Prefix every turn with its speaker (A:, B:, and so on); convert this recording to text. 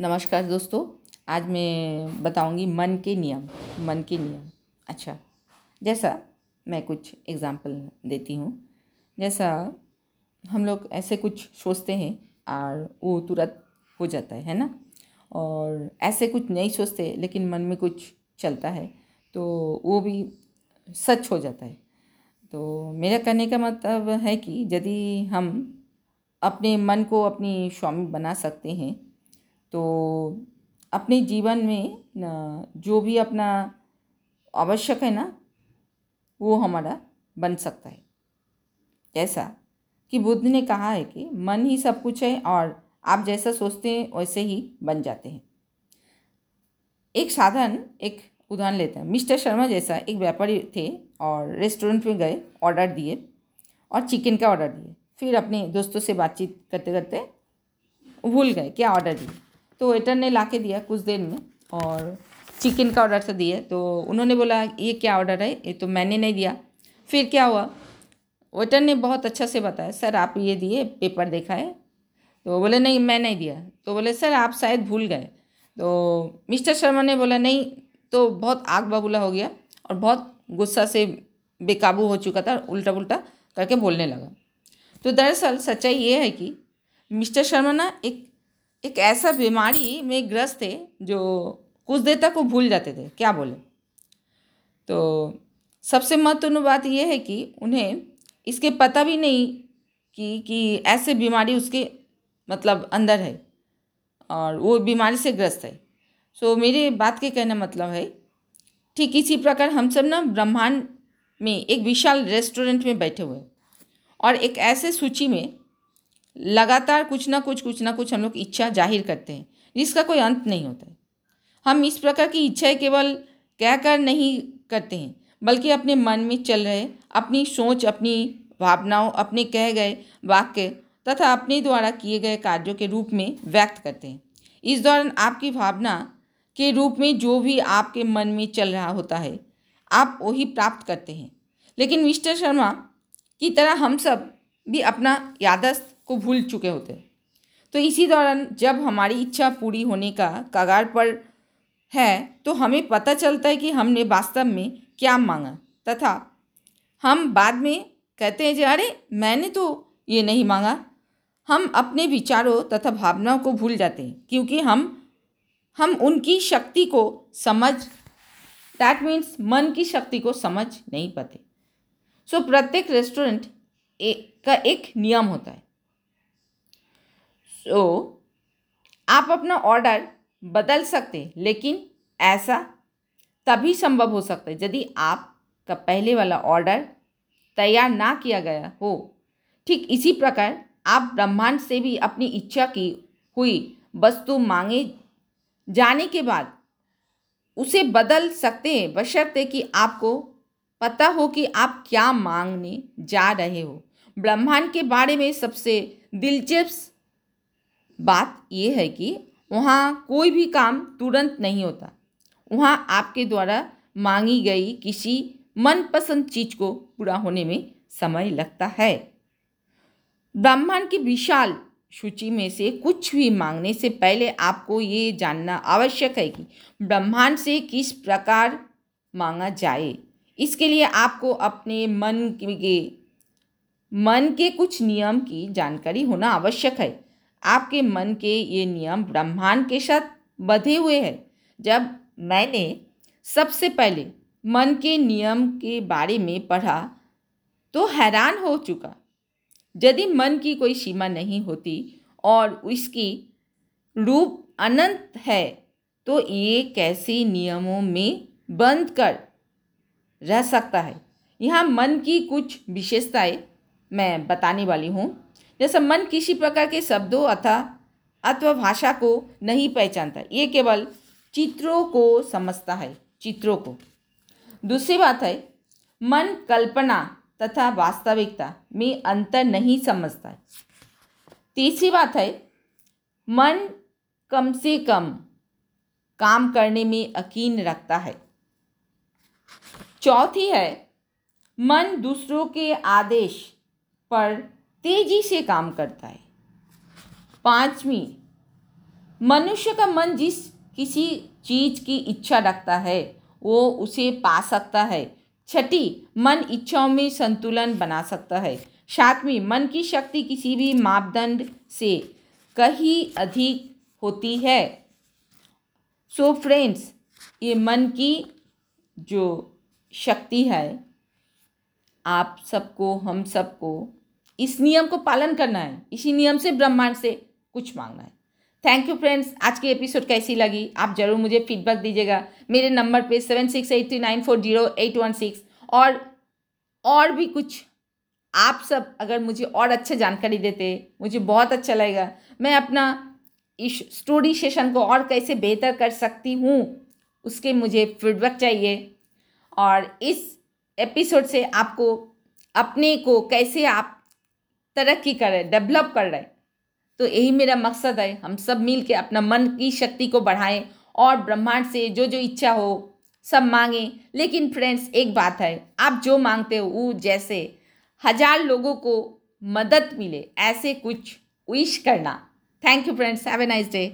A: नमस्कार दोस्तों, आज मैं बताऊँगी मन के नियम, मन के नियम। अच्छा जैसा मैं कुछ एग्जांपल देती हूँ, जैसा हम लोग ऐसे कुछ सोचते हैं और वो तुरंत हो जाता है है ना? और ऐसे कुछ नहीं सोचते, लेकिन मन में कुछ चलता है तो वो भी सच हो जाता है। तो मेरा कहने का मतलब है कि यदि हम अपने मन को अपनी स्वामी बना सकते हैं तो अपने जीवन में जो भी अपना आवश्यक है ना, वो हमारा बन सकता है। ऐसा कि बुद्ध ने कहा है कि मन ही सब कुछ है और आप जैसा सोचते हैं, वैसे ही बन जाते हैं। एक साधन, एक उदाहरण लेते हैं। मिस्टर शर्मा जैसा एक व्यापारी थे और रेस्टोरेंट में गए, ऑर्डर दिए और चिकन का ऑर्डर दिए। फिर अपने दोस्तों से बातचीत करते करते भूल गए, क्या ऑर्डर दिए? तो वेटर ने ला के दिया कुछ देर में और चिकन का ऑर्डर तो दिए तो उन्होंने बोला, ये क्या ऑर्डर है? ये तो मैंने नहीं दिया। फिर क्या हुआ? वेटर ने बहुत अच्छा से बताया, सर, आप ये दिए पेपर देखा है। तो बोले, नहीं, मैं नहीं दिया। तो बोले, सर, आप शायद भूल गए। तो मिस्टर शर्मा ने बोला, नहीं। तो बहुत आग बबूला हो गया और बहुत गुस्सा से बेकाबू हो चुका था उल्टा पुल्टा करके बोलने लगा। तो दरअसल सच्चाई ये है कि मिस्टर शर्मा ना एक एक ऐसा बीमारी में ग्रस्त थे जो कुछ देर तक वो भूल जाते थे। क्या बोले? तो सबसे महत्वपूर्ण बात यह है कि उन्हें इसके पता भी नहीं कि कि ऐसे बीमारी उसके मतलब अंदर है और वो बीमारी से ग्रस्त है। सो मेरे बात के कहना मतलब है, ठीक इसी प्रकार हम सब ना ब्रह्मांड में एक विशाल रेस्टोरेंट में बैठे हुए और एक ऐसे सूची में लगातार कुछ ना कुछ कुछ ना कुछ हम लोग इच्छा ज़ाहिर करते हैं, जिसका कोई अंत नहीं होता है। हम इस प्रकार की इच्छाएँ केवल कहकर नहीं करते हैं, बल्कि अपने मन में चल रहे, अपनी सोच, अपनी भावनाओं, अपने कह गए वाक्य तथा अपने द्वारा किए गए कार्यों के रूप में व्यक्त करते हैं। इस दौरान आपकी भावना के रूप में जो भी आपके मन में चल रहा होता है, आप वही प्राप्त करते हैं। लेकिन मिस्टर शर्मा की तरह हम सब भी अपना यादस्त को भूल चुके होते। हैं तो इसी दौरान जब हमारी इच्छा पूरी होने का कगार पर है तो हमें पता चलता है कि हमने वास्तव में क्या मांगा। तथा हम बाद में कहते हैं कि अरे मैंने तो ये नहीं मांगा। हम अपने विचारों तथा भावनाओं को भूल जाते हैं क्योंकि हम हम उनकी शक्ति को समझ दैट मीन्स मन की शक्ति को समझ नहीं पाते। सो so, प्रत्येक रेस्टोरेंट का एक नियम होता है। तो आप अपना ऑर्डर बदल सकते लेकिन ऐसा तभी संभव हो सकता है यदि आपका पहले वाला ऑर्डर तैयार ना किया गया हो। ठीक इसी प्रकार आप ब्रह्मांड से भी अपनी इच्छा की हुई वस्तु मांगे जाने के बाद उसे बदल सकते हैं, बशर्ते कि आपको पता हो कि आप क्या मांगने जा रहे हो। ब्रह्मांड के बारे में सबसे दिलचस्प बात यह है कि वहाँ कोई भी काम तुरंत नहीं होता। वहाँ आपके द्वारा मांगी गई किसी मनपसंद चीज़ को पूरा होने में समय लगता है। ब्रह्मांड की विशाल सूची में से कुछ भी मांगने से पहले आपको ये जानना आवश्यक है कि ब्रह्मांड से किस प्रकार मांगा जाए। इसके लिए आपको अपने मन के मन के कुछ नियम की जानकारी होना आवश्यक है। आपके मन के ये नियम ब्रह्मांड के साथ बधे हुए हैं। जब मैंने सबसे पहले मन के नियम के बारे में पढ़ा तो हैरान हो चुका। यदि मन की कोई सीमा नहीं होती और उसकी रूप अनंत है तो ये कैसे नियमों में बंद कर रह सकता है? यहाँ मन की कुछ विशेषताएँ मैं बताने वाली हूँ। जैसा मन किसी प्रकार के शब्दों अथवा अथवा भाषा को नहीं पहचानता। ये केवल चित्रों को समझता है, चित्रों को। दूसरी बात है, मन कल्पना तथा वास्तविकता में अंतर नहीं समझता है। तीसरी बात है, मन कम से कम काम करने में यकीन रखता है। चौथी है, मन दूसरों के आदेश पर तेज़ी से काम करता है। पांचवी, मनुष्य का मन जिस किसी चीज़ की इच्छा रखता है, वो उसे पा सकता है। छठी, मन इच्छाओं में संतुलन बना सकता है। सातवीं, मन की शक्ति किसी भी मापदंड से कहीं अधिक होती है। सो so फ्रेंड्स, ये मन की जो शक्ति है, आप सबको, हम सबको इस नियम को पालन करना है। इसी नियम से, ब्रह्मांड से कुछ मांगना है। थैंक यू फ्रेंड्स आज की एपिसोड कैसी लगी? आप ज़रूर मुझे फीडबैक दीजिएगा। मेरे नंबर पे seven six eight three nine four zero eight one six और और भी कुछ। आप सब अगर मुझे और अच्छे जानकारी देते, मुझे बहुत अच्छा लगेगा। मैं अपना इस स्टोरी सेशन को और कैसे बेहतर कर सकती हूँ, उसके मुझे फीडबैक चाहिए। और इस एपिसोड से आपको, अपने को कैसे आप तरक्की कर रहे डेवलप कर रहे। तो यही मेरा मकसद है, हम सब मिल के अपना मन की शक्ति को बढ़ाएँ और ब्रह्मांड से जो जो इच्छा हो, सब मांगें। लेकिन फ्रेंड्स एक बात है, आप जो मांगते हो, वो जैसे हज़ार लोगों को मदद मिले, ऐसे कुछ विश करना। Thank you friends have a nice day